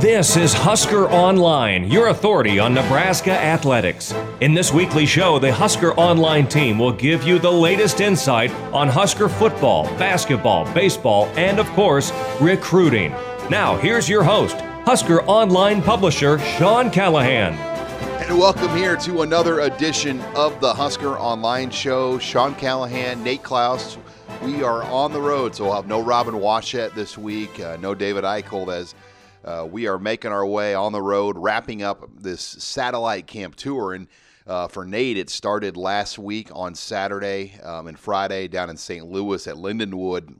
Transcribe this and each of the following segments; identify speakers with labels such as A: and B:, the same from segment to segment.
A: This is Husker Online, your authority on Nebraska athletics. In this weekly show, the Husker Online team will give you the latest insight on Husker football, basketball, baseball, and of course, recruiting. Now, here's your host, Husker Online publisher Sean Callahan.
B: And welcome here to another edition of the Husker Online Show. Sean Callahan, Nate Clouse. We are on the road, so we'll have no Robin Washut this week, uh, no David Eichel as uh, we are making our way on the road, wrapping up this satellite camp tour. And uh, for Nate, it started last week on Saturday um, and Friday down in St. Louis at Lindenwood.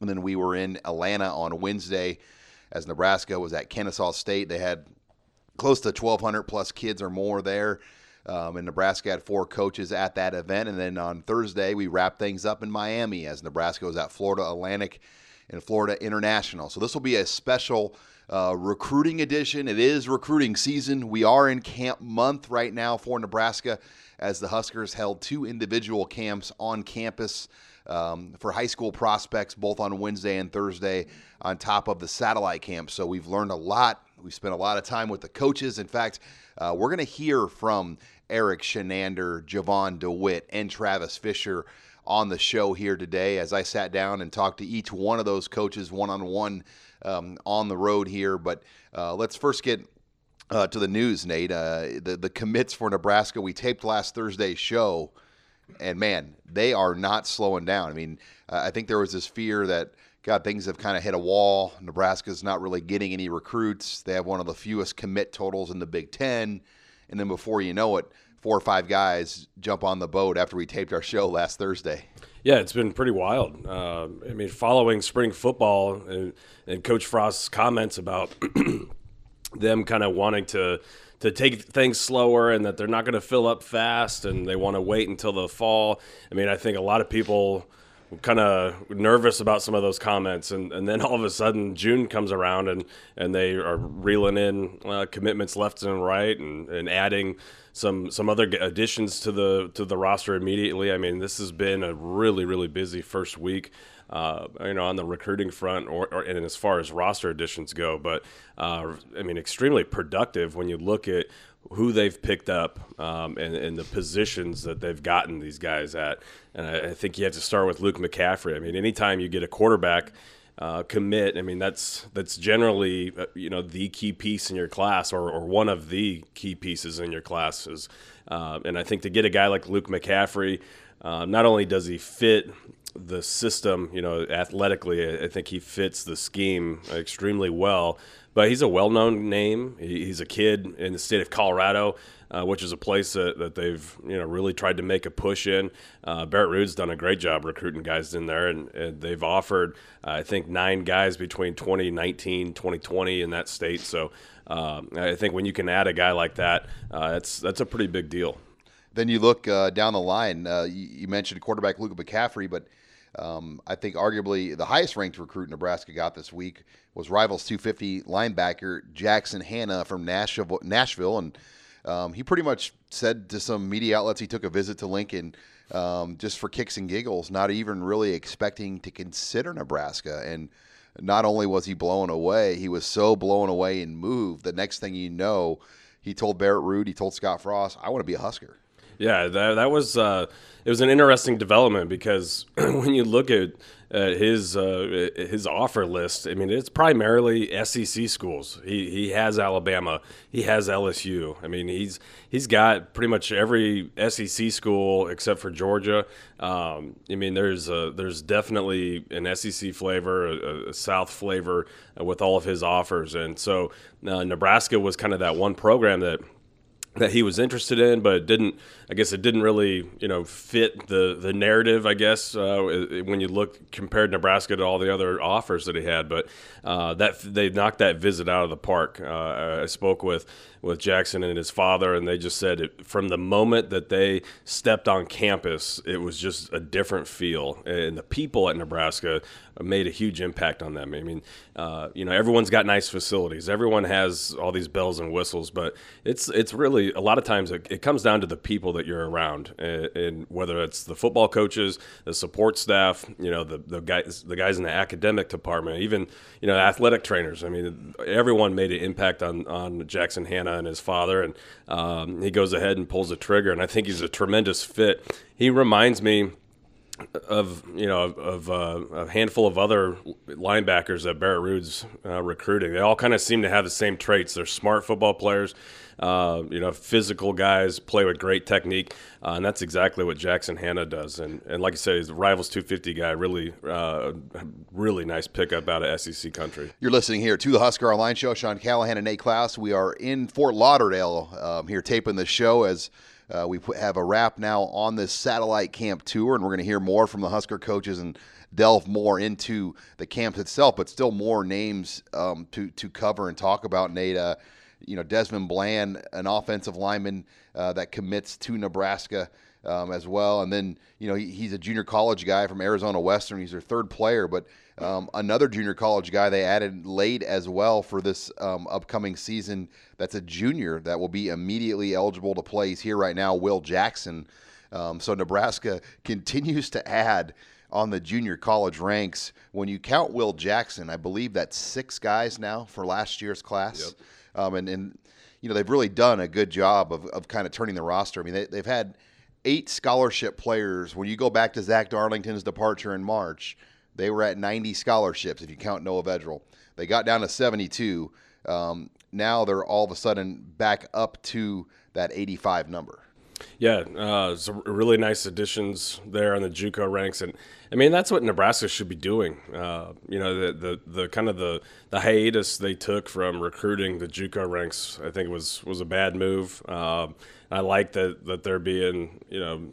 B: And then we were in Atlanta on Wednesday as Nebraska was at Kennesaw State. They had close to 1,200 plus kids or more there. Um, and Nebraska had four coaches at that event. And then on Thursday, we wrapped things up in Miami as Nebraska was at Florida Atlantic and Florida International. So this will be a special uh, recruiting edition. It is recruiting season. We are in camp month right now for Nebraska as the Huskers held two individual camps on campus um, for high school prospects, both on Wednesday and Thursday, on top of the satellite camp. So we've learned a lot. We've spent a lot of time with the coaches. In fact, uh, we're going to hear from Erik Chinander, Jovan Dewitt, and Travis Fisher on the show here today as I sat down and talked to each one of those coaches one on one on the road here. But uh, let's first get uh, to the news, Nate. Uh, the the commits for Nebraska. We taped last Thursday's show, and man, they are not slowing down. I mean, uh, I think there was this fear that God things have kind of hit a wall. Nebraska's not really getting any recruits. They have one of the fewest commit totals in the Big Ten, and then before you know it, four or five guys jump on the boat after we taped our show last Thursday.
C: Yeah, it's been pretty wild. Uh, I mean, following spring football and, and Coach Frost's comments about them kind of wanting to to take things slower and that they're not going to fill up fast and they want to wait until the fall. I mean, I think a lot of people kind of nervous about some of those comments and, and then all of a sudden June comes around and, and they are reeling in uh, commitments left and right and, and adding some some other additions to the to the roster immediately. I mean, this has been a really really busy first week. Uh, you know, on the recruiting front, or, or, and as far as roster additions go, but uh, I mean, extremely productive when you look at who they've picked up um, and, and, the positions that they've gotten these guys at. And I, I, think you have to start with Luke McCaffrey. I mean, anytime you get a quarterback uh, commit, I mean that's that's generally uh, you know the key piece in your class or, or one of the key pieces in your classes. Uh, and I think to get a guy like Luke McCaffrey, uh, not only does he fit the system, you know, athletically, I think he fits the scheme extremely well. But he's a well-known name. He's a kid in the state of Colorado uh, which is a place that, that they've you know really tried to make a push in. Uh, Barrett Ruud's done a great job recruiting guys in there, and, and they've offered uh, I think nine guys between 2019 2020 in that state. So um, I think when you can add a guy like that, uh, that's that's a pretty big deal.
B: Then you look uh, down the line. Uh, you, you, mentioned quarterback Luke McCaffrey, but um, I think arguably the highest ranked recruit Nebraska got this week was rivals 250 linebacker Jackson Hannah from Nashville, Nashville, and um, he pretty much said to some media outlets he took a visit to Lincoln um, just for kicks and giggles, not even really expecting to consider Nebraska. And not only was he blown away, he was so blown away and moved. The next thing you know, he told Barrett Ruud, he told Scott Frost, "I want to be a Husker."
C: Yeah, that, that was uh, it was an interesting development because when you look at uh, his uh, his offer list, I mean, it's primarily SEC schools. He he has Alabama, he has LSU. I mean, he's he's got pretty much every SEC school except for Georgia. Um, I mean, there's a, there's definitely an SEC flavor, a, a South flavor with all of his offers, and so uh, Nebraska was kind of that one program that that he was interested in, but it didn't. I guess it didn't really, you know, fit the the narrative. I guess uh, when you look compared Nebraska to all the other offers that he had, but uh, that they knocked that visit out of the park. Uh, I spoke with with Jackson and his father, and they just said it, from the moment that they stepped on campus, it was just a different feel, and the people at Nebraska made a huge impact on them. I mean, uh, you know, everyone's got nice facilities, everyone has all these bells and whistles, but it's it's really a lot of times it, it comes down to the people that you're around, and, and, whether it's the football coaches, the support staff, you know, the the guys the guys in the academic department, even you know athletic trainers. I mean, everyone made an impact on on Jackson Hannah and his father, and um, he goes ahead and pulls the trigger, and I think he's a tremendous fit. He reminds me of you know of, uh, a handful of other linebackers that Barrett Ruud's uh, recruiting. They all kind of seem to have the same traits. They're smart football players, uh, you know, physical guys, play with great technique, uh, and that's exactly what Jackson Hannah does. And and like I said, he's a Rivals 250 guy. Really, uh, really nice pickup out of SEC country.
B: You're listening here to the Husker Online Show. Sean Callahan and Nate Clouse. We are in Fort Lauderdale um, here taping the show as uh, we have a wrap now on this satellite camp tour, and we're going to hear more from the Husker coaches and delve more into the camps itself, but still more names um, to to cover and talk about. Nate, uh, you know Desmond Bland, an offensive lineman uh, that commits to Nebraska. Um, as well, and then you know he, he's a junior college guy from Arizona Western. He's their third player, but um, another junior college guy they added late as well for this um, upcoming season. That's a junior that will be immediately eligible to play. He's here right now, Will Jackson. Um, so Nebraska continues to add on the junior college ranks. When you count Will Jackson, I believe that's six guys now for last year's class. Yep. Um, and, and, you know, they've really done a good job of, of kind of turning the roster. I mean, they, they've had eight scholarship players. When you go back to Zach Darlington's departure in March, they were at 90 scholarships if you count Noah Vedral. They got down to 72. Um, now they're all of a sudden back up to that 85 number.
C: Yeah, uh, some really nice additions there on the JUCO ranks, and I mean that's what Nebraska should be doing. Uh, you know, the, the the kind of the the hiatus they took from recruiting the JUCO ranks, I think was was a bad move. Uh, I like that that they're being you know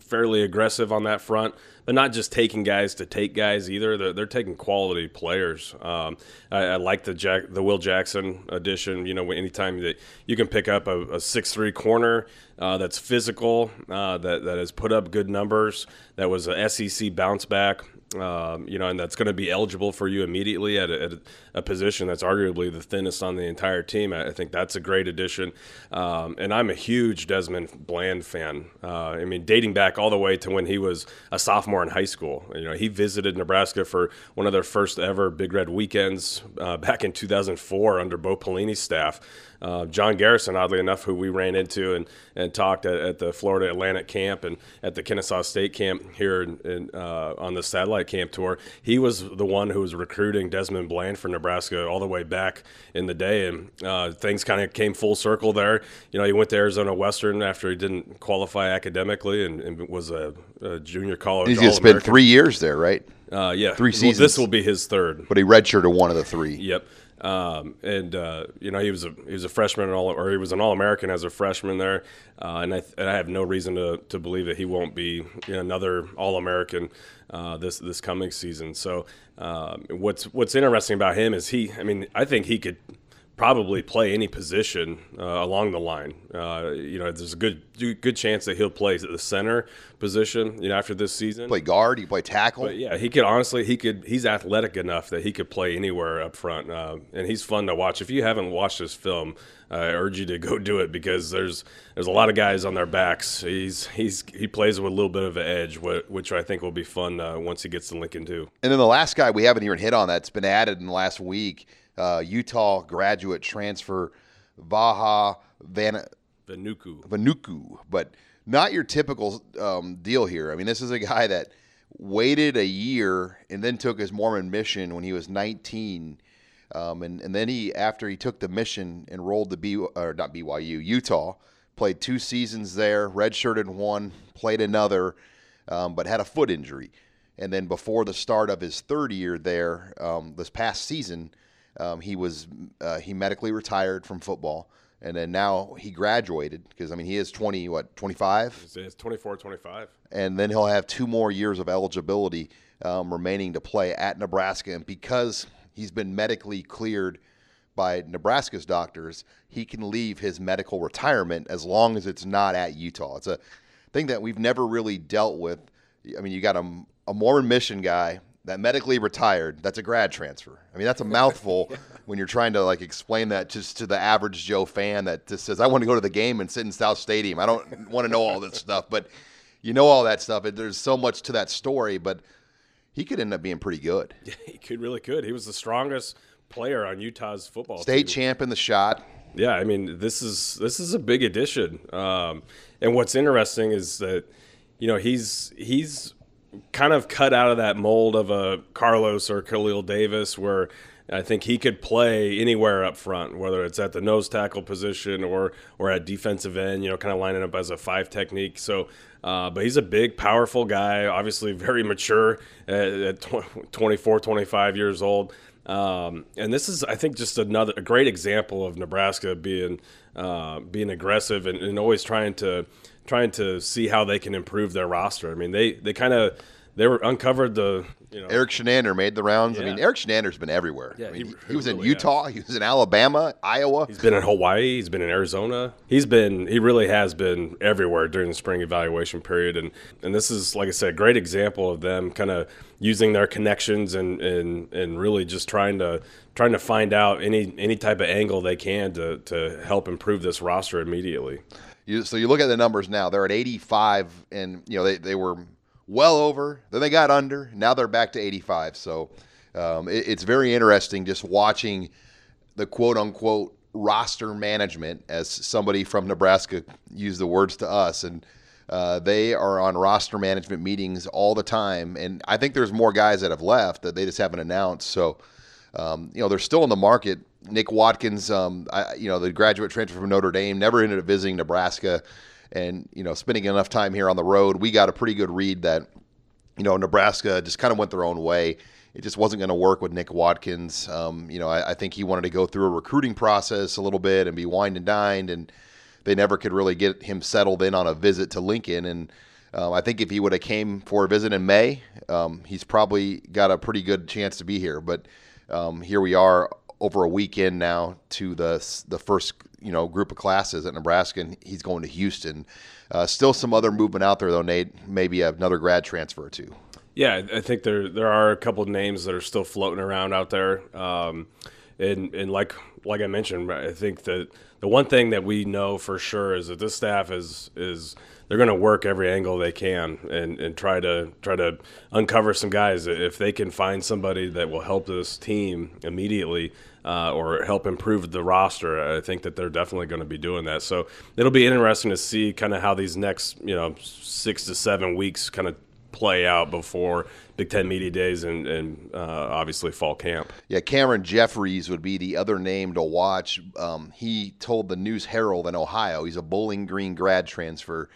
C: fairly aggressive on that front, but not just taking guys to take guys either. They're, they're taking quality players. Um, I, I, like the Jack, the Will Jackson addition. You know, anytime that you can pick up a, a six three corner uh, that's physical, uh, that that has put up good numbers, that was a SEC bounce back um, you know, and that's going to be eligible for you immediately at, a, at a, position that's arguably the thinnest on the entire team. I, I think that's a great addition. Um, and I'm a huge Desmond Bland fan. Uh, I mean, dating back all the way to when he was a sophomore in high school. You know, he visited Nebraska for one of their first ever Big Red weekends uh, back in 2004 under Bo Pelini's staff uh, John Garrison, oddly enough, who we ran into and, and talked at, at the Florida Atlantic camp and at the Kennesaw State camp here in, in, uh, on the satellite camp tour. He was the one who was recruiting Desmond Bland for Nebraska all the way back in the day, and uh, things kind of came full circle there. You know, he went to Arizona Western after he didn't qualify academically and, and was a, a, junior college.
B: He's going to spend three years there, right?
C: Uh, yeah,
B: three seasons.
C: Well, this will be his third,
B: but he redshirted one of the three.
C: Yep. Um, and uh, you know he was a he was a freshman all or he was an All American as a freshman there, uh, and I and I have no reason to, to believe that he won't be you know, another All American uh, this this coming season. So um, what's what's interesting about him is he I mean I think he could probably play any position uh, along the line. Uh, you know, there's a good good chance that he'll play at the center position. You know, after this season,
B: play guard, he play tackle.
C: But yeah, he could honestly, he could. He's athletic enough that he could play anywhere up front, uh, and he's fun to watch. If you haven't watched this film, I urge you to go do it because there's there's a lot of guys on their backs. He's he's he plays with a little bit of an edge, which I think will be fun uh, once he gets to Lincoln too.
B: And then the last guy we haven't even hit on that's been added in the last week uh, Utah graduate transfer Vaha Van
C: Vainuku.
B: Vainuku, but not your typical um, deal here. I mean, this is a guy that waited a year and then took his Mormon mission when he was 19. Um, and, and then he, after he took the mission, enrolled the B or not BYU, Utah, played two seasons there, redshirted one, played another, um, but had a foot injury. And then before the start of his third year there, um, this past season, um, he was uh, he medically retired from football, and then now he graduated because I mean he is twenty what twenty five.
C: It's 24, 25.
B: And then he'll have two more years of eligibility um, remaining to play at Nebraska, and because he's been medically cleared by Nebraska's doctors, he can leave his medical retirement as long as it's not at Utah. It's a thing that we've never really dealt with. I mean, you got a, a Mormon mission guy that medically retired. That's a grad transfer. I mean, that's a mouthful when you're trying to like explain that just to the average Joe fan that just says, "I want to go to the game and sit in South Stadium." I don't want to know all this stuff, but you know all that stuff. There's so much to that story, but he could end up being pretty good.
C: Yeah, he could really could. He was the strongest player on Utah's football
B: State
C: team.
B: champ in the shot.
C: Yeah, I mean this is this is a big addition. Um, and what's interesting is that you know he's he's kind of cut out of that mold of a Carlos or Khalil Davis where I think he could play anywhere up front, whether it's at the nose tackle position or or at defensive end. You know, kind of lining up as a five technique. So, uh, but he's a big, powerful guy. Obviously, very mature at, at 24, 25 years old. Um, and this is, I think, just another a great example of Nebraska being uh, being aggressive and, and always trying to trying to see how they can improve their roster. I mean, they they kind of they were uncovered the you know
B: Erik Chinander made the rounds. I mean, Erik Chinander's been everywhere.
C: Yeah,
B: I mean,
C: he-
B: he,
C: he
B: was in
C: really
B: Utah. He was in Alabama, Iowa.
C: He's been in Hawaii. He's been in Arizona. He's been he really has been everywhere during the spring evaluation period. And and this is like I said, a great example of them kind of using their connections and and and really just trying to trying to find out any any type of angle they can to to help improve this roster immediately.
B: You, so you look at the numbers now; they're at 85, and you know they, they were well over. Then they got under. Now they're back to 85. So um, it, it's very interesting just watching the quote unquote roster management, as somebody from Nebraska used the words to us, and uh, they are on roster management meetings all the time. And I think there's more guys that have left that they just haven't announced. So um, you know they're still in the market. Nick Watkins, um, I, you know the graduate transfer from Notre Dame, never ended up visiting Nebraska, and you know spending enough time here on the road, we got a pretty good read that you know Nebraska just kind of went their own way. It just wasn't going to work with Nick Watkins. Um, you know, I, I think he wanted to go through a recruiting process a little bit and be wined and dined, and they never could really get him settled in on a visit to Lincoln. And um, I think if he would have came for a visit in May, um, he's probably got a pretty good chance to be here. But um, here we are over a weekend now to the the first you know group of classes at Nebraska, and he's going to Houston. Uh, still some other movement out there though, Nate. Maybe another grad transfer or two.
C: Yeah, I think there there are a couple of names that are still floating around out there. Um, and and like like I mentioned, I think that the one thing that we know for sure is that this staff is is they're going to work every angle they can and, and try to try to uncover some guys if they can find somebody that will help this team immediately uh, or help improve the roster. I think that they're definitely going to be doing that. So it'll be interesting to see kind of how these next you know six to seven weeks kind of play out before Big Ten Media Days and, and uh, obviously fall camp.
B: Yeah, Cameron Jeffries would be the other name to watch. Um, he told the News Herald in Ohio, he's a Bowling Green grad transfer,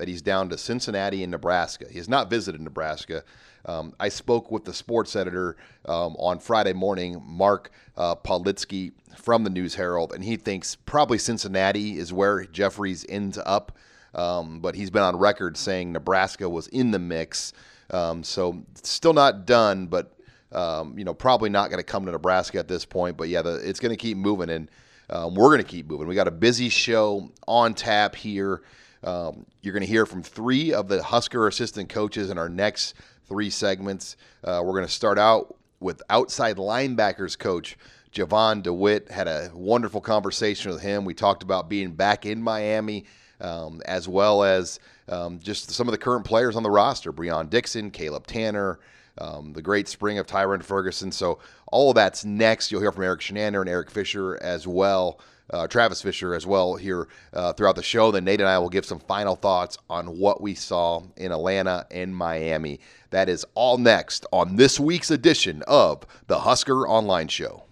B: that he's down to Cincinnati and Nebraska. He has not visited Nebraska. Um, I spoke with the sports editor um, on Friday morning, Mark uh, Podolski from the News Herald, and he thinks probably Cincinnati is where Jeffries ends up. Um, but he's been on record saying Nebraska was in the mix. Um, so still not done, but um, you know probably not going to come to Nebraska at this point. But yeah, the, it's going to keep moving, and um, we're going to keep moving. We got a busy show on tap here. Um, you're going to hear from three of the Husker assistant coaches in our next three segments. Uh, we're going to start out with outside linebackers coach Jovan DeWitt. Had a wonderful conversation with him. We talked about being back in Miami, um, as well as um, just some of the current players on the roster: Breon Dixon, Caleb Tanner. Um, the great spring of Tyrin Ferguson. So all of that's next. You'll hear from Erik Chinander and Eric Fisher as well, uh, Travis Fisher as well here uh, throughout the show. Then Nate and I will give some final thoughts on what we saw in Atlanta and Miami. That is all next on this week's edition of the Husker Online Show.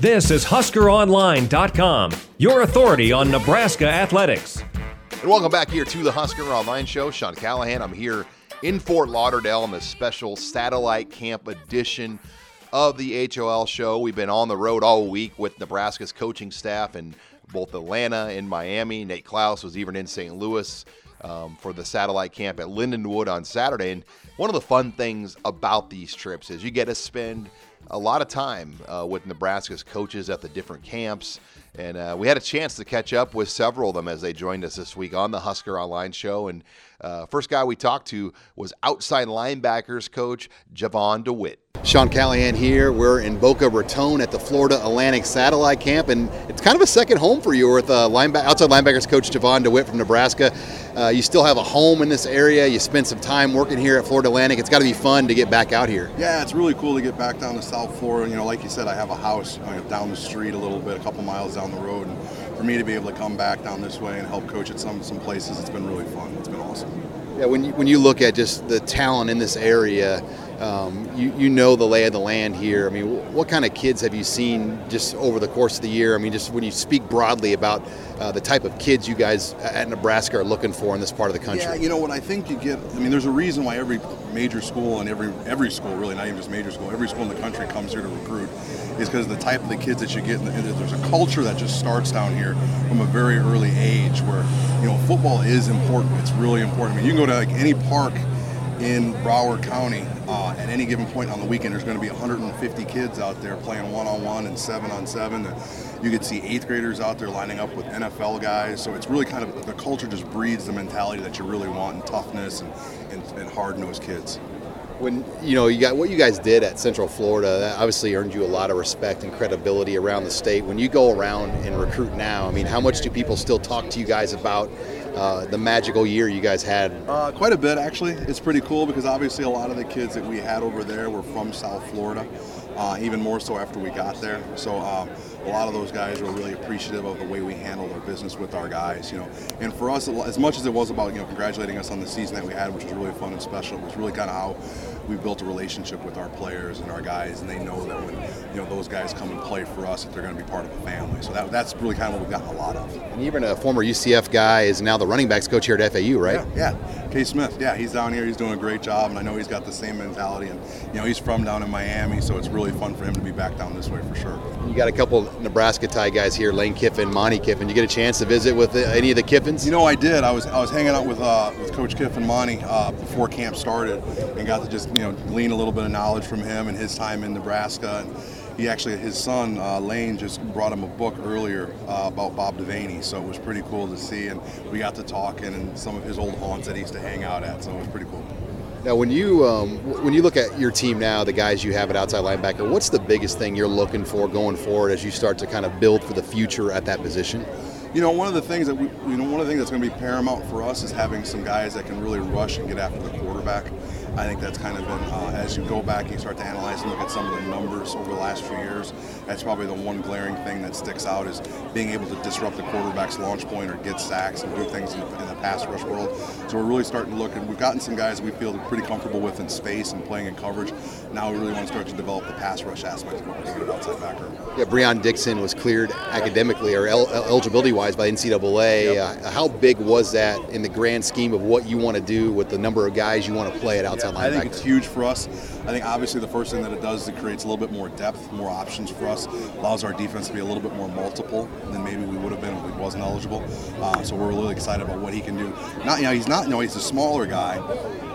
A: This is HuskerOnline.com, your authority on Nebraska athletics.
B: And welcome back here to the Husker Online Show. Sean Callahan. I'm here in Fort Lauderdale on this special satellite camp edition of the HOL show. We've been on the road all week with Nebraska's coaching staff in both Atlanta and Miami. Nate Clouse was even in St. Louis um, for the satellite camp at Lindenwood on Saturday. And one of the fun things about these trips is you get to spend a lot of time uh, with Nebraska's coaches at the different camps
D: And uh, we had a chance to catch up with several of them as they joined us this week on the Husker Online show. And uh, first guy we talked to was outside linebackers coach Jovan DeWitt. Sean Callahan here. We're in Boca Raton at the Florida Atlantic Satellite Camp, and it's kind of a second home for you with uh, linebacker, outside linebackers coach Jovan DeWitt from Nebraska. Uh, you still have a home in this area. You spent some time working here at Florida Atlantic. It's got to be fun to get back out here.
E: Yeah, it's really cool to get back down to South Florida. You know, like you said, I have a house uh, down the street a little bit, a couple miles down the road, and for me to be able to come back down this way and help coach at some some places, it's been really fun. It's been awesome.
D: Yeah, when you, when you look at just the talent in this area, um, you, you know the lay of the land here. I mean, what kind of kids have you seen just over the course of the year? I mean, just when you speak broadly about uh, the type of kids you guys at Nebraska are looking for in this part of the country.
E: Yeah, you know what I think you get. I mean, there's a reason why every major school and every every school, really, not even just major school, every school in the country comes here to recruit, is because the type of the kids that you get. And there's a culture that just starts down here from a very early age, where you know football is important. It's really important. I mean, you can go to like any park in Broward County uh, at any given point on the weekend, there's going to be 150 kids out there playing one-on-one and seven-on-seven. You could see eighth graders out there lining up with NFL guys. So it's really kind of the culture just breeds the mentality that you really want and toughness and, and, and hard-nosed kids
D: when you know you got what you guys did at Central Florida, that obviously earned you a lot of respect and credibility around the state. When you go around and recruit now, I mean, how much do people still talk to you guys about uh, the magical year you guys had?
E: Uh, quite a bit, actually. It's pretty cool because obviously a lot of the kids that we had over there were from South Florida, uh, even more so after we got there. So um, a lot of those guys were really appreciative of the way we handled our business with our guys, you know. And for us, as much as it was about you know congratulating us on the season that we had, which was really fun and special, it was really kind of how we built a relationship with our players and our guys, and they know that when you know those guys come and play for us, that they're going to be part of a family. So that, that's really kind of what we've gotten a lot of.
D: And even a former UCF guy is now the running backs coach here at FAU, right?
E: Yeah, yeah. K. Smith, yeah, he's down here. He's doing a great job, and I know he's got the same mentality. And you know, he's from down in Miami, so it's really fun for him to be back down this way for sure.
D: You got a couple Nebraska tie guys here, Lane Kiffin, Monte Kiffin. Did you get a chance to visit with any of the Kiffins?
E: You know, I did. I was I was hanging out with uh, with Coach Kiffin, Monte, uh, before camp started, and got to just you know glean a little bit of knowledge from him and his time in Nebraska. And he actually, his son uh, Lane, just brought him a book earlier uh, about Bob Devaney, so it was pretty cool to see. And we got to talking and some of his old haunts that he used to hang out at, so it was pretty cool.
D: Now, when you um, when you look at your team now, the guys you have at outside linebacker, what's the biggest thing you're looking for going forward as you start to kind of build for the future at that position?
E: You know, one of the things that we, you know, one of the things that's going to be paramount for us is having some guys that can really rush and get after the quarterback. I think that's kind of been, uh, as you go back and you start to analyze and look at some of the numbers over the last few years, that's probably the one glaring thing that sticks out is being able to disrupt the quarterback's launch point or get sacks and do things in the, in the pass rush world. So we're really starting to look, and we've gotten some guys we feel pretty comfortable with in space and playing in coverage. Now we really want to start to develop the pass rush aspect of what we're doing outside backer.
D: Yeah, Breon Dixon was cleared academically or el- eligibility-wise by NCAA. Yep. Uh, how big was that in the grand scheme of what you want to do with the number of guys you want to play at outside yeah, linebacker?
E: I think it's huge for us. I think obviously the first thing that it does is it creates a little bit more depth, more options for us, allows our defense to be a little bit more multiple than maybe we would have been if we wasn't eligible. Uh, so we're really excited about what he can do. Not, you know, he's not, you know, he's a smaller guy,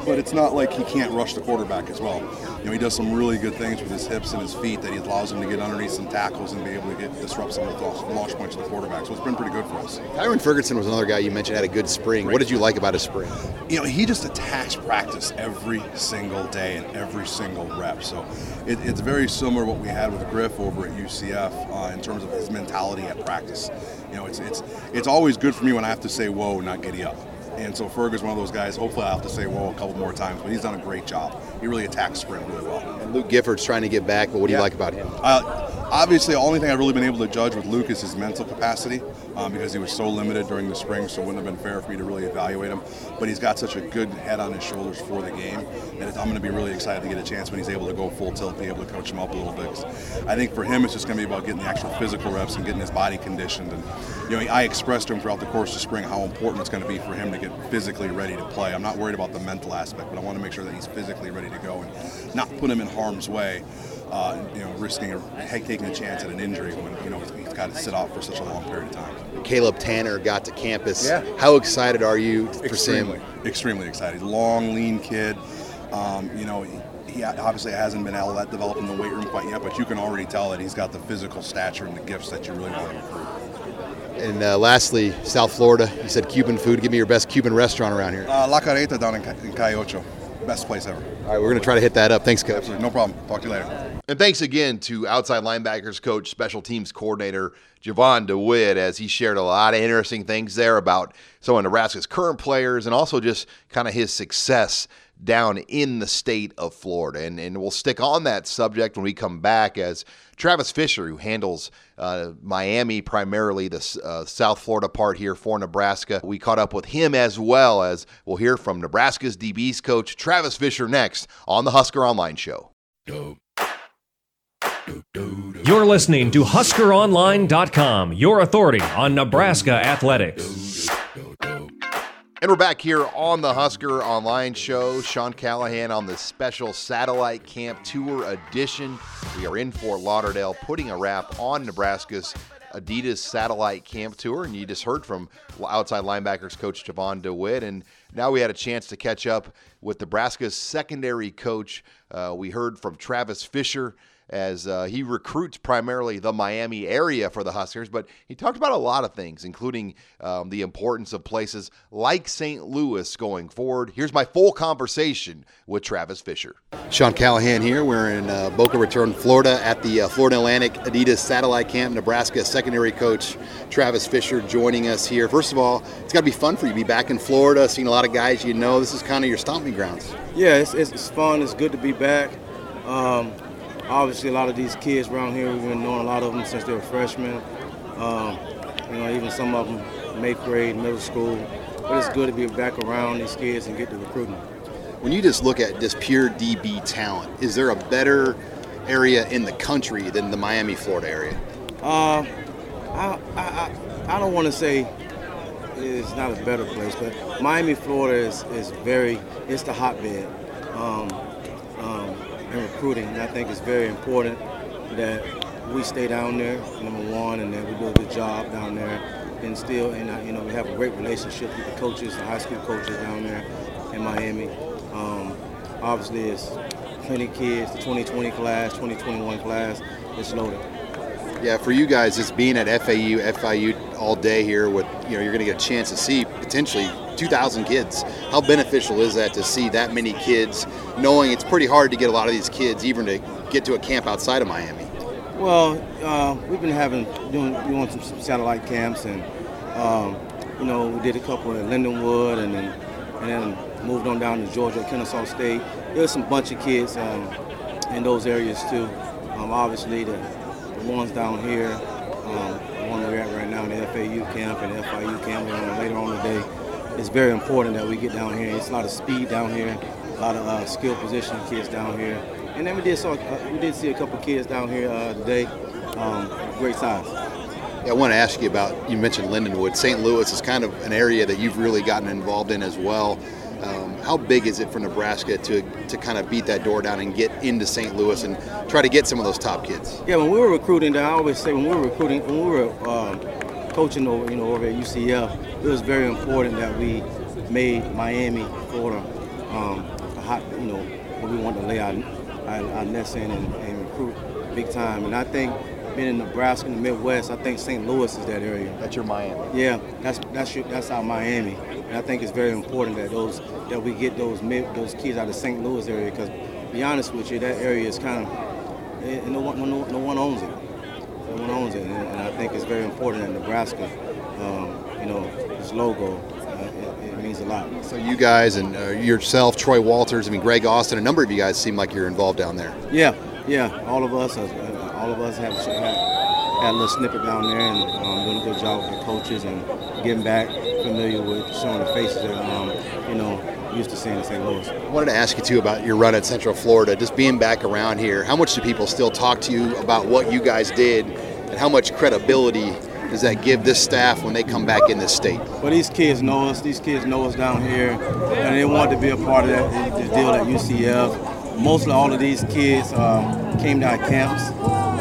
E: but it's not like he can't rush the quarterback as well. You know, he does some really good things with his hips and his feet that he allows him to get underneath some tackles and be able to get disrupt some of the launch points of the quarterback. So it's been pretty good for us.
D: Tyrin Ferguson was another guy you mentioned had a good spring. What did you like about his spring?
E: You know, he just attacks practice every single day and every single rep. So it, it's very similar to what we had with Griff over at UCF uh, in terms of his mentality at practice. You know, it's it's it's always good for me when I have to say whoa, not giddy up. And so Ferg is one of those guys. Hopefully, I'll have to say whoa a couple more times, but he's done a great job. He really attacks sprint really well.
D: And Luke Gifford's trying to get back, but what do yeah. you like about him?
E: Uh, obviously, the only thing I've really been able to judge with Luke is his mental capacity um, because he was so limited during the spring, so it wouldn't have been fair for me to really evaluate him. But he's got such a good head on his shoulders for the game that I'm going to be really excited to get a chance when he's able to go full tilt, be able to coach him up a little bit. I think for him, it's just going to be about getting the actual physical reps and getting his body conditioned. And you know, I expressed to him throughout the course of spring how important it's going to be for him to get physically ready to play. I'm not worried about the mental aspect, but I want to make sure that he's physically ready to go and not put him in harm's way uh, you know, risking or taking a chance at an injury when you know he's got to sit off for such a long period of time.
D: Caleb Tanner got to campus.
E: Yeah.
D: How excited are you for
E: extremely, Sam? Extremely excited. Long, lean kid. Um, you know, he obviously hasn't been all that develop in the weight room quite yet, but you can already tell that he's got the physical stature and the gifts that you really want to recruit.
B: And uh, lastly, South Florida. You said Cuban food. Give me your best Cuban restaurant around here.
E: Uh, La Carreta down in, in Calle Ocho. Best place ever.
B: All right, we're going to try to hit that up. Thanks, Coach.
E: Absolutely. No problem. Talk to you later.
B: And thanks again to outside linebackers coach, special teams coordinator Jovan DeWitt, as he shared a lot of interesting things there about some of Nebraska's current players and also just kind of his success down in the state of Florida. And, and we'll stick on that subject when we come back as Travis Fisher, who handles uh, Miami, primarily the uh, South Florida part here for Nebraska. We caught up with him as well as we'll hear from Nebraska's DB's coach, Travis Fisher, next on the Husker Online Show.
A: You're listening to HuskerOnline.com, your authority on Nebraska athletics.
B: And we're back here on the Husker Online Show. Sean Callahan on the special Satellite Camp Tour edition. We are in Fort Lauderdale putting a wrap on Nebraska's Adidas Satellite Camp Tour. And you just heard from outside linebackers coach Jovan DeWitt. And now we had a chance to catch up with Nebraska's secondary coach. Uh, we heard from Travis Fisher as uh, he recruits primarily the Miami area for the Huskers, but he talked about a lot of things, including um, the importance of places like St. Louis going forward. Here's my full conversation with Travis Fisher. Sean Callahan here. We're in uh, Boca Raton, Florida, at the uh, Florida Atlantic Adidas Satellite Camp. Nebraska secondary coach Travis Fisher joining us here. First of all, it's got to be fun for you to be back in Florida, seeing a lot of guys you know. This is kind of your stomping grounds.
F: Yeah, it's, it's fun. It's good to be back. Um, obviously a lot of these kids around here, we've been knowing a lot of them since they were freshmen. Um, you know, even some of them eighth grade, middle school. But it's good to be back around these kids and get to recruiting.
B: When you just look at just pure DB talent, is there a better area in the country than the Miami, Florida area?
F: Uh, I, I, I don't want to say it's not a better place, but Miami, Florida is, is very, it's the hotbed. Um, in recruiting. And I think it's very important that we stay down there, number one, and that we do a good job down there. And still, and uh, you know, we have a great relationship with the coaches, the high school coaches down there in Miami. Um, obviously, it's plenty of kids. The 2020 class, 2021 class, it's loaded.
B: Yeah, for you guys, just being at FAU, FIU all day here, with you know, you're going to get a chance to see potentially 2,000 kids. How beneficial is that to see that many kids, knowing it's pretty hard to get a lot of these kids even to get to a camp outside of Miami?
F: Well, uh, we've been having doing doing some, some satellite camps, and um, you know we did a couple in Lindenwood, and then and then moved on down to Georgia, Kennesaw State. There's some bunch of kids um, in those areas too. Um, obviously, the, the ones down here, um, the one we're at right now, in the FAU camp and the FIU camp, and later on today it's very important that we get down here. It's a lot of speed down here, lot of uh, skill position kids down here, and then we did saw uh, we did see a couple kids down here uh, today, um, great size.
B: Yeah, I want to ask you about. You mentioned Lindenwood. St. Louis is kind of an area that you've really gotten involved in as well. Um, how big is it for Nebraska to to kind of beat that door down and get into St. Louis and try to get some of those top kids?
F: Yeah, when we were recruiting, I always say when we were recruiting, when we were um, coaching over, you know, over at UCF, it was very important that we made Miami, Florida, um, hot, you know, where we want to lay our, our, our nets in and, and, recruit big time. And I think being in Nebraska, in the Midwest, I think St. Louis is that area.
B: That's your Miami.
F: Yeah, that's that's your, that's our Miami. And I think it's very important that those that we get those mid, those kids out of St. Louis area because, be honest with you, that area is kind of no one no, no one owns it No one owns it, and, and, I think it's very important that Nebraska, um, you know, this logo, means a lot.
B: So you guys and uh, yourself, Troy Walters, I mean Greg Austin, a number of you guys seem like you're involved down there.
F: Yeah, yeah, all of us, uh, all of us have had, had, a little snippet down there and um, doing a good job with the coaches and getting back familiar with showing the faces that um, you know used to seeing in St. Louis. I
B: wanted to ask you too about your run at Central Florida. Just being back around here, how much do people still talk to you about what you guys did, and how much credibility does that give this staff when they come back in this state?
F: Well, these kids know us. These kids know us down here, and they want to be a part of that the deal at UCF. Mostly all of these kids um, came down camps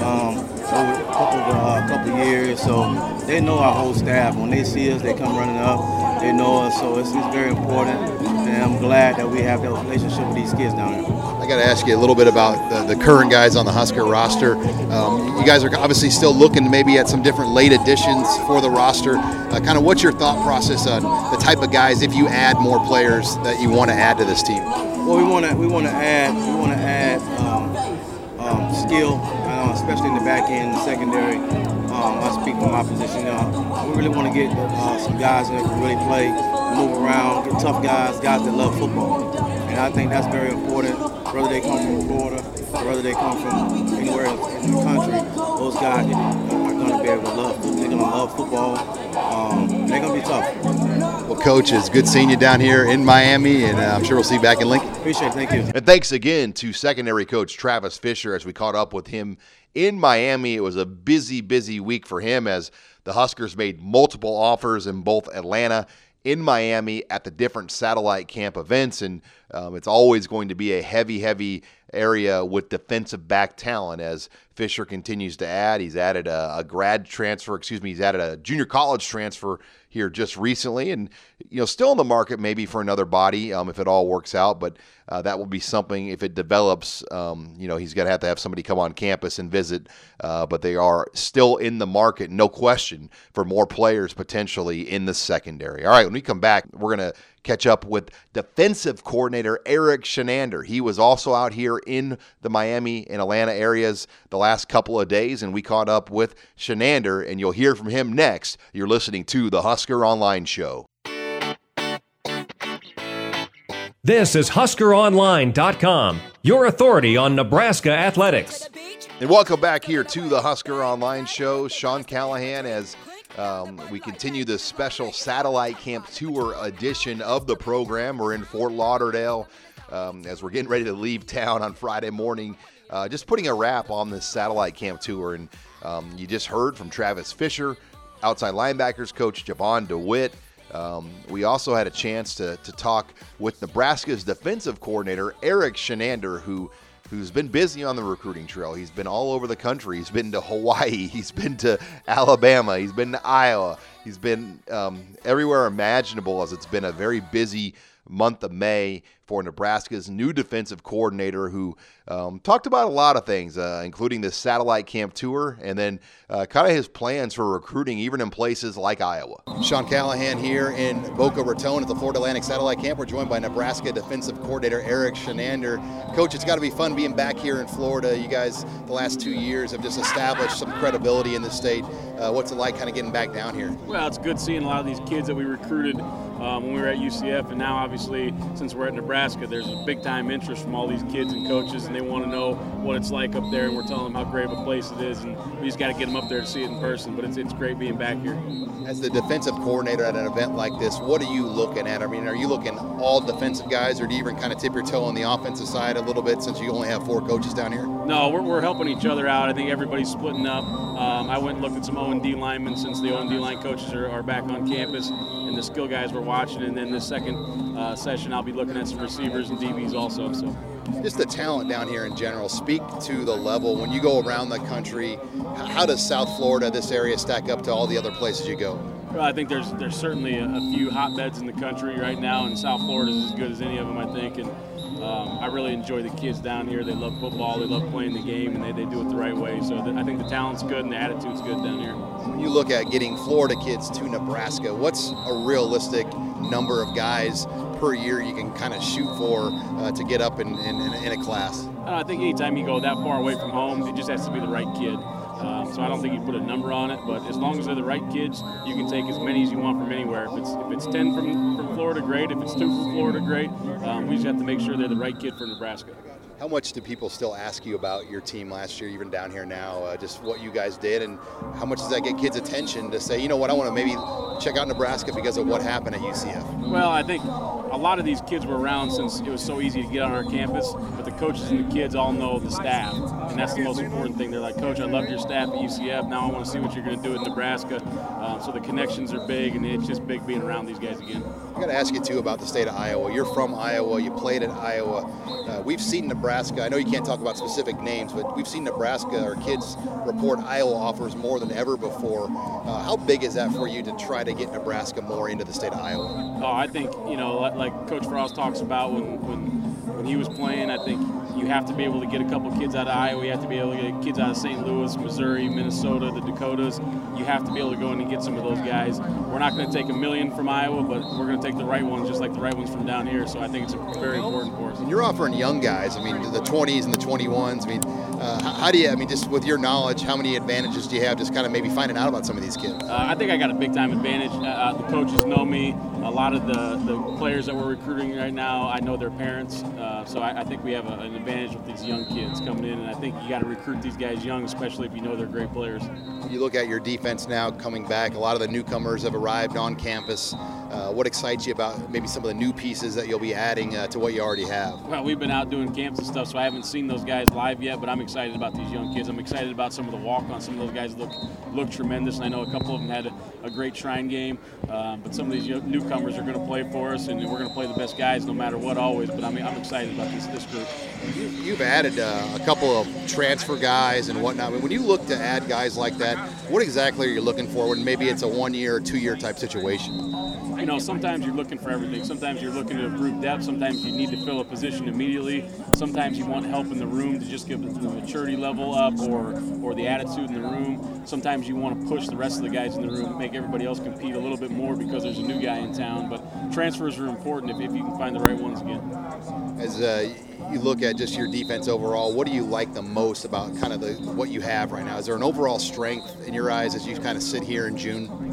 F: um, over a couple of uh, couple of years, so they know our whole staff. When they see us, they come running up. They know us, so it's, it's very important and I'm glad that we have that relationship with these kids down here.
B: I got to ask you a little bit about the, the current guys on the Husker roster. Um, you guys are obviously still looking maybe at some different late additions for the roster. Uh, kind of what's your thought process on the type of guys if you add more players that you want to add to this team?
F: Well, we want to we want to add we want to add um, um, skill, uh, especially in the back end, the secondary. Um, I speak from my position. Uh, we really want to get uh, some guys that can really play, move around, get tough guys, guys that love football. And I think that's very important, whether they come from Florida or whether they come from anywhere else in the country. Those guys are going to be able to love. They're going to love football. Um, they're going to be tough.
B: Well, Coach, it's good seeing you down here in Miami, and uh, I'm sure we'll see you back in Lincoln.
F: Appreciate it. Thank you.
B: And thanks again to secondary coach Travis Fisher as we caught up with him in Miami. It was a busy, busy week for him as the Huskers made multiple offers in both Atlanta in Miami at the different satellite camp events. And um, it's always going to be a heavy, heavy area with defensive back talent as Fisher continues to add. He's added a, a grad transfer, excuse me, he's added a junior college transfer here just recently, and you know, still in the market maybe for another body um, if it all works out. But uh, that will be something if it develops. Um, you know, he's going to have to have somebody come on campus and visit. Uh, but they are still in the market, no question, for more players potentially in the secondary. All right, when we come back, we're going to catch up with defensive coordinator Erik Chinander. He was also out here in the Miami and Atlanta areas the last couple of days, and we caught up with Chinander, and you'll hear from him next. You're listening to the Husker Online Show.
A: This is HuskerOnline.com, your authority on Nebraska athletics.
B: And welcome back here to the Husker Online Show. Sean Callahan as um, we continue the special satellite camp tour edition of the program. We're in Fort Lauderdale um, as we're getting ready to leave town on Friday morning. Uh, just putting a wrap on this satellite camp tour. And um, you just heard from Travis Fisher, outside linebackers coach Jovan Dewitt. Um, we also had a chance to, to talk with Nebraska's defensive coordinator, Erik Chinander, who who's been busy on the recruiting trail. He's been all over the country. He's been to Hawaii. He's been to Alabama. He's been to Iowa. He's been um, everywhere imaginable as it's been a very busy month of May for Nebraska's new defensive coordinator, who um, talked about a lot of things, uh, including the satellite camp tour and then uh, kind of his plans for recruiting, even in places like Iowa. Sean Callahan here in Boca Raton at the Florida Atlantic Satellite Camp. We're joined by Nebraska defensive coordinator Erik Chinander. Coach, it's got to be fun being back here in Florida. You guys, the last two years, have just established some credibility in the state. Uh, what's it like kind of getting back down here?
G: Well, it's good seeing a lot of these kids that we recruited um, when we were at UCF, and now obviously since we're at Nebraska, there's a big time interest from all these kids and coaches, and they want to know what it's like up there, and we're telling them how great of a place it is, and we just got to get them up there to see it in person. But it's, it's great being back here.
B: As the defensive coordinator at an event like this, what are you looking at? I mean, are you looking all defensive guys, or do you even kind of tip your toe on the offensive side a little bit since you only have four coaches down here?
G: No, we're, we're helping each other out. I think everybody's splitting up. Um, I went and looked at some O and D linemen since the O and D line coaches are, are back on campus, and the skill guys were watching. And then this second uh, session, I'll be looking at some receivers and DBs also. So
B: just the talent down here in general. Speak to the level when you go around the country. How does South Florida, this area, stack up to all the other places you go?
G: Well, I think there's there's certainly a, a, few hotbeds in the country right now, and South Florida is as good as any of them, I think. And um, I really enjoy the kids down here. They love football, they love playing the game, and they, they do it the right way. So the, I think the talent's good and the attitude's good down here.
B: When you look at getting Florida kids to Nebraska, what's a realistic number of guys per year you can kind of shoot for uh, to get up in, in, in a class?
G: Uh, I think anytime you go that far away from home, it just has to be the right kid. Um, so I don't think you put a number on it, but as long as they're the right kids, you can take as many as you want from anywhere. If it's if it's 10 from, from Florida, great. If it's two from Florida, great. Um, we just have to make sure they're the right kid for Nebraska.
B: How much do people still ask you about your team last year, even down here now, uh, just what you guys did, and how much does that get kids' attention to say, you know what, I want to maybe check out Nebraska because of what happened at UCF?
G: Well, I think a lot of these kids were around since it was so easy to get on our campus, but the coaches and the kids all know the staff, and that's the most important thing. They're like, Coach, I loved your staff at UCF. Now I want to see what you're going to do at Nebraska. Um, so the connections are big, and it's just big being around these guys again.
B: I got to ask you too about the state of Iowa. You're from Iowa. You played at Iowa. Uh, we've seen Nebraska. I know you can't talk about specific names, but we've seen Nebraska. Our kids report Iowa offers more than ever before. Uh, how big is that for you to try to get Nebraska more into the state of Iowa?
G: Oh, I think you know, like Coach Frost talks about when when when he was playing. I think you have to be able to get a couple kids out of Iowa. You have to be able to get kids out of St. Louis, Missouri, Minnesota, the Dakotas. You have to be able to go in and get some of those guys. We're not going to take a million from Iowa, but we're going to take the right ones, just like the right ones from down here. So I think it's a very important for us.
B: And you're offering young guys. I mean, the 20s and the 21s. I mean, uh, how do you? I mean, just with your knowledge, how many advantages do you have? Just kind of maybe finding out about some of these kids.
G: Uh, I think I got a big time advantage. Uh, uh, the coaches know me. A lot of the, the players that we're recruiting right now, I know their parents. Uh, so I, I, think we have a, an advantage with these young kids coming in. And I think you got to recruit these guys young, especially if you know they're great players.
B: You look at your defense now coming back. A lot of the newcomers have arrived on campus. Uh, what excites you about maybe some of the new pieces that you'll be adding uh, to what you already have?
G: Well, we've been out doing camps and stuff, so I haven't seen those guys live yet. But I'm excited about these young kids. I'm excited about some of the walk-ons. Some of those guys look look tremendous, and I know a couple of them had a, a great Shrine game. Uh, but some of these newcomers are going to play for us, and we're going to play the best guys no matter what, always. But I mean, I'm excited about this this group.
B: You, have added uh, a couple of transfer guys and whatnot. I mean, when you look to add guys like that, what exactly are you looking for? When maybe it's a one-year or two-year type situation
G: you know, sometimes you're looking for everything. Sometimes you're looking to improve depth. Sometimes you need to fill a position immediately. Sometimes you want help in the room to just give the maturity level up or or the attitude in the room. Sometimes you want to push the rest of the guys in the room, make everybody else compete a little bit more because there's a new guy in town. But transfers are important if, if you can find the right ones again.
B: As uh, you look at just your defense overall, what do you like the most about kind of the what you have right now? Is there an overall strength in your eyes as you kind of sit here in June?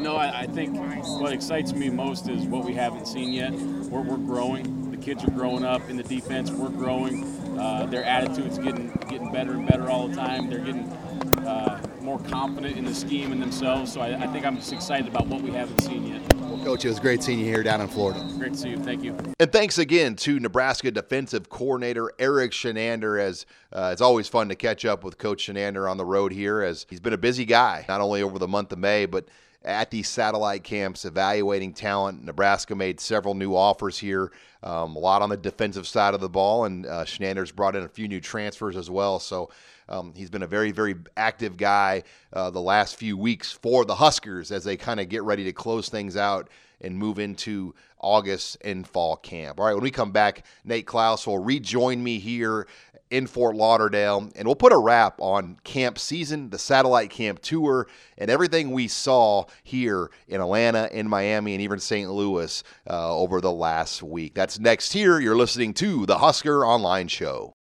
G: You know, I, I, think what excites me most is what we haven't seen yet. We're, we're growing. The kids are growing up in the defense. We're growing. Uh, their attitude's getting getting better and better all the time. They're getting uh, more confident in the scheme and themselves. So I, I, think I'm just excited about what we haven't seen yet.
B: Well, Coach, it was great seeing you here down in Florida.
G: Great to see you. Thank you.
B: And thanks again to Nebraska defensive coordinator Erik Chinander. As uh, it's always fun to catch up with Coach Chinander on the road here, as he's been a busy guy not only over the month of May, but at these satellite camps evaluating talent. Nebraska made several new offers here, um, a lot on the defensive side of the ball, and uh, Chinander's brought in a few new transfers as well. So um, he's been a very, very active guy uh, the last few weeks for the Huskers as they kind of get ready to close things out and move into August and fall camp. All right, when we come back, Nate Clouse will rejoin me here in Fort Lauderdale, and we'll put a wrap on camp season, the satellite camp tour, and everything we saw here in Atlanta, in Miami, and even St. Louis uh, over the last week. That's next here. You're listening to the Husker Online Show.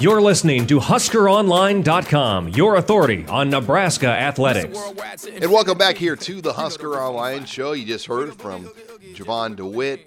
A: You're listening to HuskerOnline.com, your authority on Nebraska athletics.
B: And welcome back here to the Husker Online Show. You just heard from Jovan Dewitt,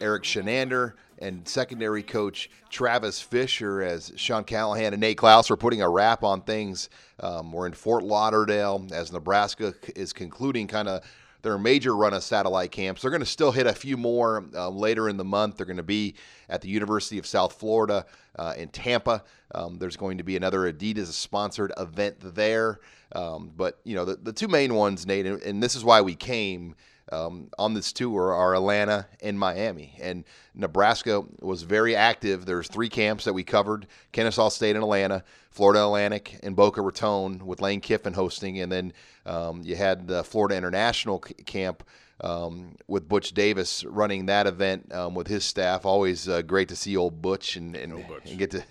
B: Erik Chinander, and secondary coach Travis Fisher as Sean Callahan and Nate Clouse are putting a wrap on things. Um, we're in Fort Lauderdale as Nebraska is concluding kind of their major run of satellite camps. They're going to still hit a few more uh, later in the month. They're going to be at the University of South Florida uh, in Tampa. Um, there's going to be another Adidas sponsored event there. Um, but, you know, the, the two main ones, Nate, and, and this is why we came um, on this tour are Atlanta and Miami. And Nebraska was very active. There's three camps that we covered: Kennesaw State and Atlanta, Florida Atlantic, and Boca Raton with Lane Kiffin hosting. And then um, you had the Florida International Camp. Um, with Butch Davis running that event um, with his staff. Always uh, great to see old Butch and, and, Butch. and get to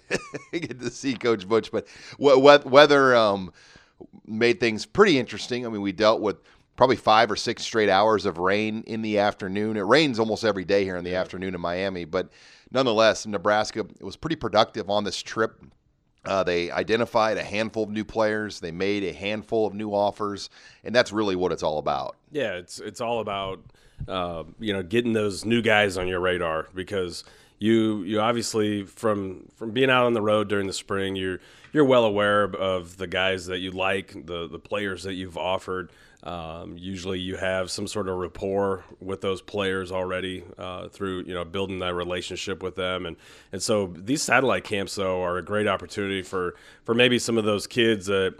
B: get to see Coach Butch. But weather um, made things pretty interesting. I mean, we dealt with probably five or six straight hours of rain in the afternoon. It rains almost every day here in the afternoon in Miami, but nonetheless, Nebraska was pretty productive on this trip. Uh, they identified a handful of new players. They made a handful of new offers, and that's really what it's all about.
C: Yeah, it's it's all about uh, you know getting those new guys on your radar because you you obviously from from being out on the road during the spring, you're you're well aware of the guys that you like, the the players that you've offered. Um, usually, you have some sort of rapport with those players already uh, through you know building that relationship with them, and and so these satellite camps though are a great opportunity for for maybe some of those kids that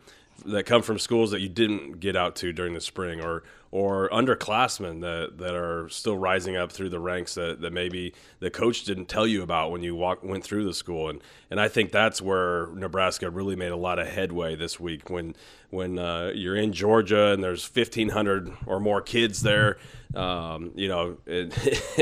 C: that come from schools that you didn't get out to during the spring or or underclassmen that, that are still rising up through the ranks that, that maybe the coach didn't tell you about when you walk, went through the school. And, and I think that's where Nebraska really made a lot of headway this week when, when uh, you're in Georgia and there's 1,500 or more kids there. Um, you know, it,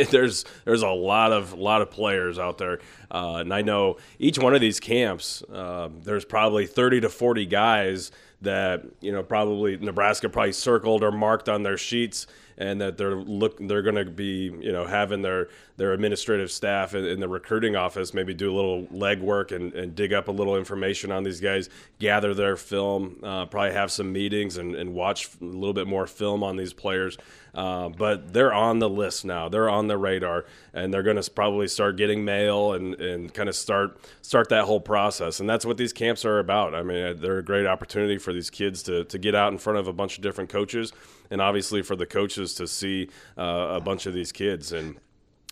C: there's there's a lot of lot of players out there, uh, and I know each one of these camps, uh, there's probably 30 to 40 guys that you know probably Nebraska probably circled or marked on their sheets and that they're look they're going to be you know having their their administrative staff in, in, the recruiting office maybe do a little legwork and, and dig up a little information on these guys, gather their film, uh, probably have some meetings and, and watch a little bit more film on these players. Uh, but they're on the list now. They're on the radar, and they're going to probably start getting mail and, and kind of start start that whole process. And that's what these camps are about. I mean, they're a great opportunity for these kids to, to get out in front of a bunch of different coaches, and obviously for the coaches to see uh, a bunch of these kids and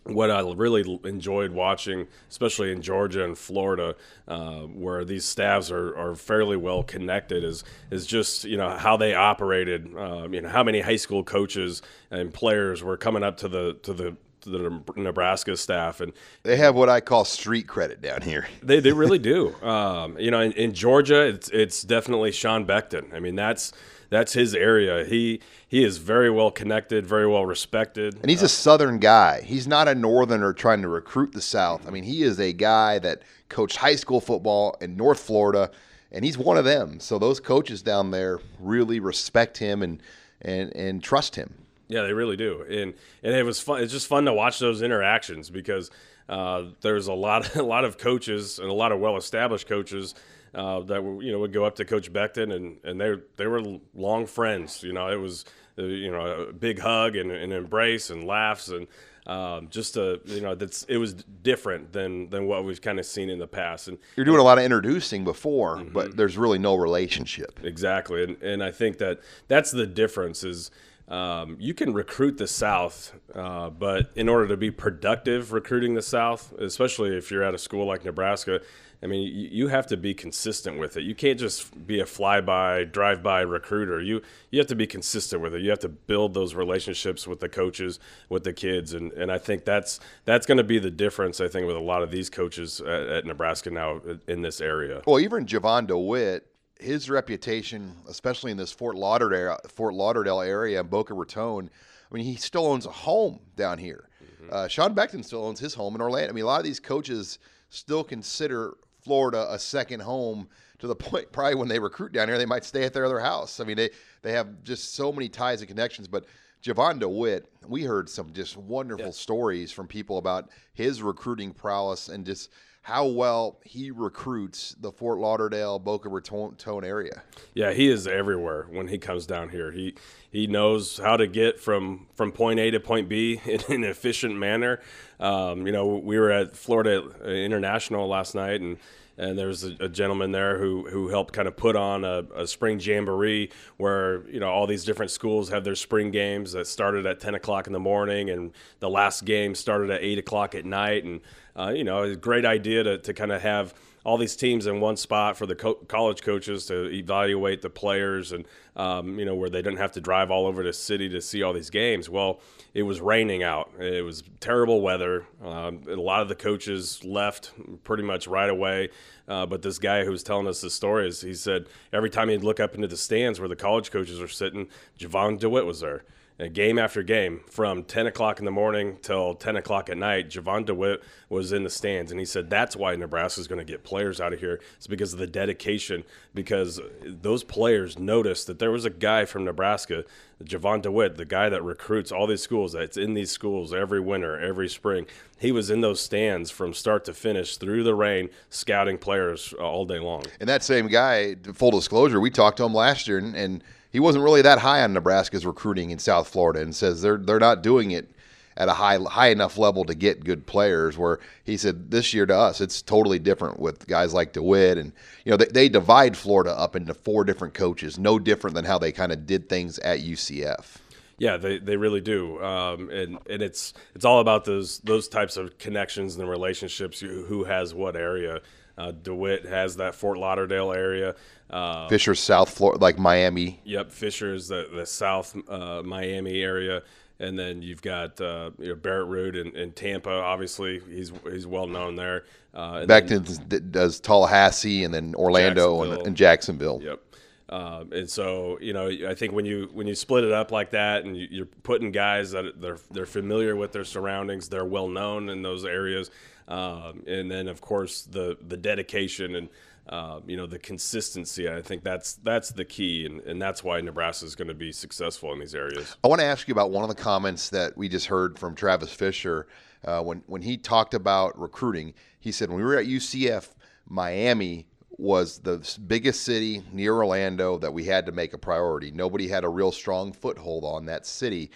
C: what I really enjoyed watching, especially in Georgia and Florida, uh, where these staffs are, are fairly well connected, is is just you know how they operated. Um, you know how many high school coaches and players were coming up to the to the to the Nebraska staff, and
B: they have what I call street credit down here.
C: They they really do. Um, you know, in, in Georgia, it's it's definitely Sean Beckton. I mean, that's that's his area. He he is very well connected, very well respected,
B: and he's a Southern guy. He's not a Northerner trying to recruit the South. I mean, he is a guy that coached high school football in North Florida, and he's one of them. So those coaches down there really respect him and and and trust him.
C: Yeah, they really do, and and it was fun. It's just fun to watch those interactions because uh, there's a lot a lot of coaches and a lot of well established coaches uh, that were, you know would go up to Coach Beckton and and they they were long friends. You know, it was uh, you know a big hug and an embrace and laughs and. Um, just a you know that's it was different than than what we've kind of seen in the past and
B: you're doing a lot of introducing before mm-hmm. but there's really no relationship
C: exactly and and I think that that's the difference is um, you can recruit the South, uh, but in order to be productive recruiting the South, especially if you're at a school like Nebraska, I mean, you, you have to be consistent with it. You can't just be a fly-by, drive-by recruiter. You you have to be consistent with it. You have to build those relationships with the coaches, with the kids, and, and I think that's that's going to be the difference. I think with a lot of these coaches at, at Nebraska now in this area.
B: Well, even Jovan DeWitt his reputation, especially in this Fort Lauderdale Fort Lauderdale area and Boca Raton, I mean, he still owns a home down here. Mm-hmm. Uh, Sean Beckton still owns his home in Orlando. I mean, a lot of these coaches still consider Florida a second home to the point probably when they recruit down here, they might stay at their other house. I mean, they, they have just so many ties and connections. But Jovan DeWitt, we heard some just wonderful stories from people about his recruiting prowess and just – how well he recruits the Fort Lauderdale, Boca Raton area.
C: Yeah, he is everywhere when he comes down here. He he knows how to get from from point A to point B in an efficient manner. Um, you know, we were at Florida International last night and and there's a, a, gentleman there who who helped kind of put on a, a, spring jamboree where you know all these different schools have their spring games that started at 10 o'clock in the morning and the last game started at 8 o'clock at night and uh, you know, a great idea to, to kind of have all these teams in one spot for the co- college coaches to evaluate the players and, um, you know, where they didn't have to drive all over the city to see all these games. Well, it was raining out. It was terrible weather. Um, a lot of the coaches left pretty much right away. Uh, but this guy who was telling us the story is he said every time he'd look up into the stands where the college coaches were sitting, Jovan DeWitt was there Uh, game after game from 10 o'clock in the morning till 10 o'clock at night. Jovan DeWitt was in the stands, and he said that's why Nebraska is going to get players out of here. It's because of the dedication, because those players noticed that there was a guy from Nebraska, Jovan DeWitt, the guy that recruits all these schools, that's in these schools every winter, every spring. He was in those stands from start to finish through the rain, scouting players all day long.
B: And that same guy, full disclosure, we talked to him last year, and, and – he wasn't really that high on Nebraska's recruiting in South Florida, and says they're they're not doing it at a high high enough level to get good players. Where he said this year to us, it's totally different with guys like DeWitt, and you know they, they divide Florida up into four different coaches, no different than how they kind of did things at UCF.
C: Yeah, they, they really do, um, and and it's it's all about those those types of connections and relationships. Who has what area? Uh, DeWitt has that Fort Lauderdale area. Uh,
B: Fisher, South Florida, like Miami.
C: Yep, Fisher's the the South uh, Miami area, and then you've got uh, you know Barrett Ruud in, in Tampa. Obviously, he's he's well known there. Uh, and then-
B: Beckton does Tallahassee and then Orlando and,
C: Jacksonville.
B: and Jacksonville.
C: Yep. Um, and so you know, I think when you when you split it up like that, and you, you're putting guys that they're they're familiar with their surroundings, they're well known in those areas, um, and then of course the the dedication and uh, you know the consistency. I think that's that's the key, and, and that's why Nebraska is going to be successful in these areas.
B: I want to ask you about one of the comments that we just heard from Travis Fisher uh, when when he talked about recruiting. He said when we were at UCF, Miami was the biggest city near Orlando that we had to make a priority. Nobody had a real strong foothold on that city,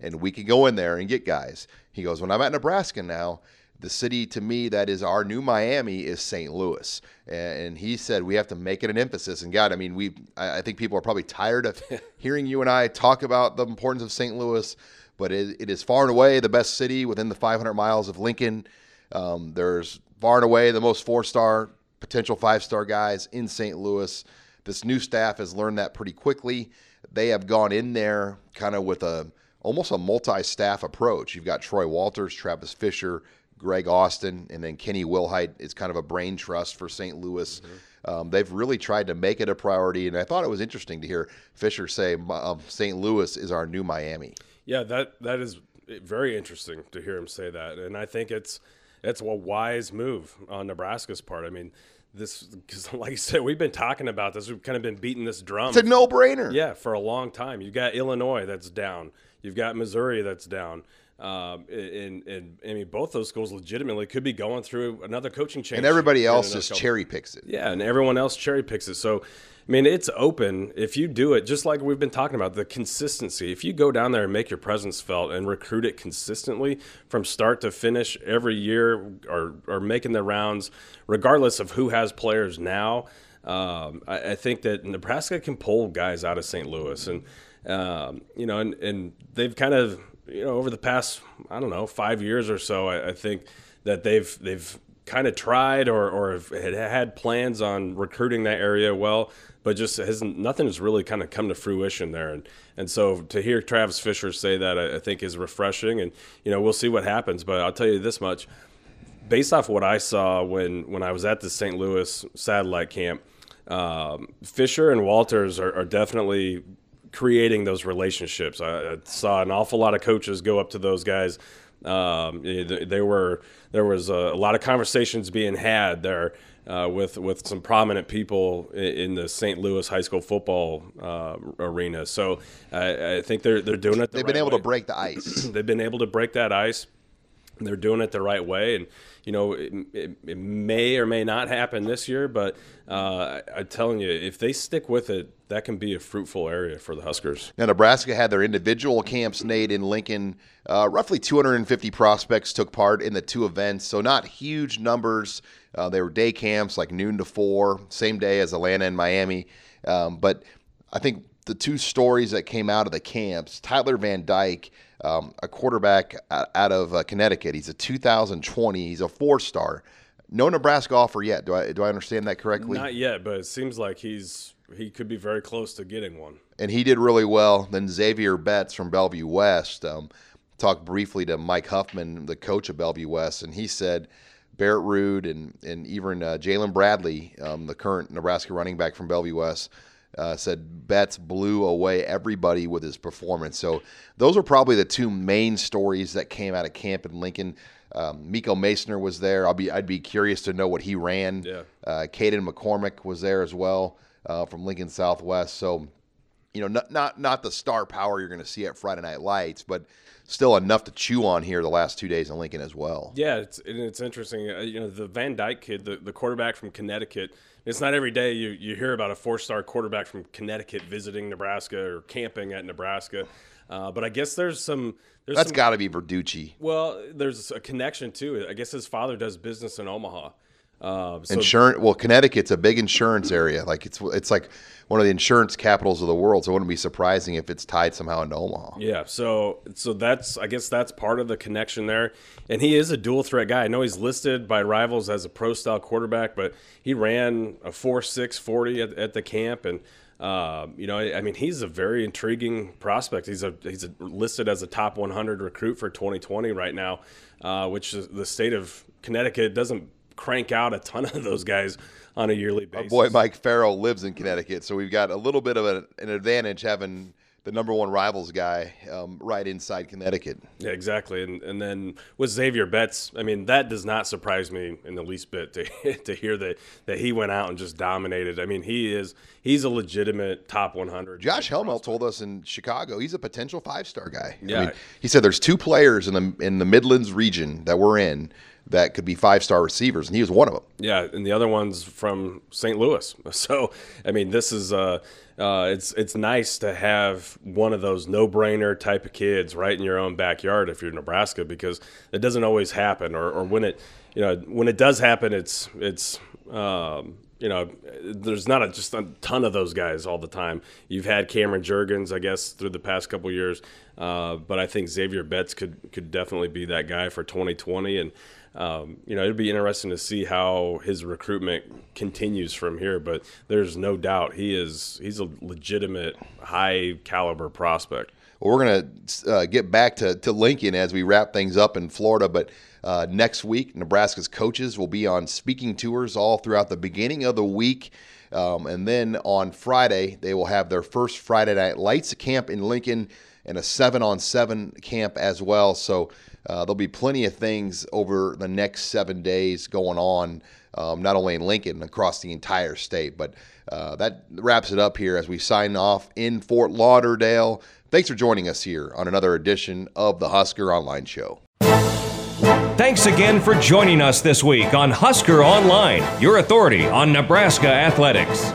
B: and we could go in there and get guys. He goes, when I'm at Nebraska now. The city to me that is our new Miami is St. Louis, and he said we have to make it an emphasis. And God, I mean, we I think people are probably tired of hearing you and I talk about the importance of St. Louis, but it, it is far and away the best city within the 500 miles of Lincoln. Um, there's far and away the most four-star potential five-star guys in St. Louis. This new staff has learned that pretty quickly. They have gone in there kind of with a almost a multi-staff approach. You've got Troy Walters, Travis Fisher, Greg Austin, and then Kenny Wilhite is kind of a brain trust for St. Louis. Um, they've really tried to make it a priority, and I thought it was interesting to hear Fisher say um, St. Louis is our new Miami.
C: Yeah, that that is very interesting to hear him say that, and I think it's it's a wise move on Nebraska's part. I mean, this because like you said, we've been talking about this. We've kind of been beating this drum.
B: It's a no-brainer.
C: Yeah, for a long time. You've got Illinois that's down. You've got Missouri that's down. Um, and, and I mean, both those schools legitimately could be going through another coaching change.
B: and everybody else just cherry picks it.
C: yeah, and everyone else cherry picks it. So, I mean, it's open. If you do it, just like we've been talking about, the consistency. If you go down there and make your presence felt and recruit it consistently from start to finish every year or, or making the rounds, regardless of who has players now, um, I, I think that Nebraska can pull guys out of St. Louis. And, um, you know, and, and they've kind of, you know, over the past, I don't know, five years or so, I, I think that they've, they've, kind of tried or, or had had plans on recruiting that area well, but just hasn't nothing has really kind of come to fruition there. And and so to hear Travis Fisher say that, I, I think is refreshing. And you know we'll see what happens, but I'll tell you this much: based off what I saw when when I was at the St. Louis satellite camp, um, Fisher and Walters are, are definitely creating those relationships. I, I saw an awful lot of coaches go up to those guys. Um, they, they were there was a, a lot of conversations being had there uh, with with some prominent people in, in the St. Louis high school football uh, arena. So I, I think they're they're doing it. The
B: They've
C: right
B: been able
C: way
B: to break the ice.
C: they've been able to break that ice. They're doing it the right way, and you know it, it, it may or may not happen this year. But uh, I, I'm telling you, if they stick with it, that can be a fruitful area for the Huskers.
B: Now, Nebraska had their individual camps, Nate, in Lincoln. Uh, roughly 250 prospects took part in the two events, so not huge numbers. Uh, they were day camps, like noon to four, same day as Atlanta and Miami. Um, but I think the two stories that came out of the camps Tyler Van Dyke, um, a quarterback out of uh, Connecticut, he's a 2020, he's a four star. No Nebraska offer yet. Do I do I understand that correctly?
C: Not yet, but it seems like he's he could be very close to getting one.
B: and he did really well. Then Xavier Betts from Bellevue West um, talked briefly to Mike Huffman, the coach of Bellevue West, and he said Barrett Ruud and and even uh, Jaylin Bradley, um, the current Nebraska running back from Bellevue West. Uh, said Betts blew away everybody with his performance. So those are probably the two main stories that came out of camp in Lincoln. Um, Miko Maessner was there. I'll be I'd be curious to know what he ran.
C: Yeah.
B: Uh, Caden McCormick was there as well uh, from Lincoln Southwest. So you know, not not not the star power you're going to see at Friday Night Lights, but still enough to chew on here the last two days in Lincoln as well.
C: Yeah, it's it's interesting. Uh, you know, the Van Dyke kid, the, the quarterback from Connecticut. It's not every day you, you hear about a four star quarterback from Connecticut visiting Nebraska or camping at Nebraska. Uh, but I guess there's some. There's
B: That's got to be Verducci.
C: Well, there's a connection too. I guess his father does business in Omaha. Um, so
B: Insurance. Well, Connecticut's a big insurance area. Like it's it's like one of the insurance capitals of the world. So it wouldn't be surprising if it's tied somehow into Omaha.
C: Yeah, so so that's I guess that's part of the connection there. And he is a dual threat guy. I know he's listed by rivals as a pro style quarterback, but he ran a four six forty at, at the camp and uh, you know, I, I mean, he's a very intriguing prospect. He's a he's a, listed as a top 100 recruit for 2020 right now, uh, which the state of Connecticut doesn't crank out a ton of those guys on a yearly basis.
B: Our boy Mike Farrell lives in Connecticut, so we've got a little bit of a, an advantage having the number one rivals guy um, right inside Connecticut.
C: Yeah, exactly. And and then with Xavier Betts, I mean, that does not surprise me in the least bit to to hear that that he went out and just dominated. I mean, he is he's a legitimate top 100.
B: Josh Helmholdt told us in Chicago he's a potential five star guy.
C: Yeah.
B: I mean, he said there's two players in the in the Midlands region that we're in that could be five star receivers, and he was one of them.
C: Yeah, and the other one's from St. Louis. So, I mean, this is uh, uh, it's it's nice to have one of those no brainer type of kids right in your own backyard if you're Nebraska because it doesn't always happen, or, or when it you know when it does happen, it's it's um, you know, there's not a, just a ton of those guys all the time. You've had Cameron Jurgens, I guess, through the past couple years, uh, but I think Xavier Betts could could definitely be that guy for 2020, and um, you know, it'd be interesting to see how his recruitment continues from here. But there's no doubt he is he's a legitimate high caliber prospect.
B: Well, we're going to uh, get back to, to Lincoln as we wrap things up in Florida. But uh, next week, Nebraska's coaches will be on speaking tours all throughout the beginning of the week. Um, and then on Friday, they will have their first Friday Night Lights camp in Lincoln and a seven on seven camp as well. So uh, there'll be plenty of things over the next seven days going on, um, not only in Lincoln, across the entire state. But uh, that wraps it up here as we sign off in Fort Lauderdale. Thanks for joining us here on another edition of the Husker Online Show.
A: Thanks again for joining us this week on Husker Online, your authority on Nebraska athletics.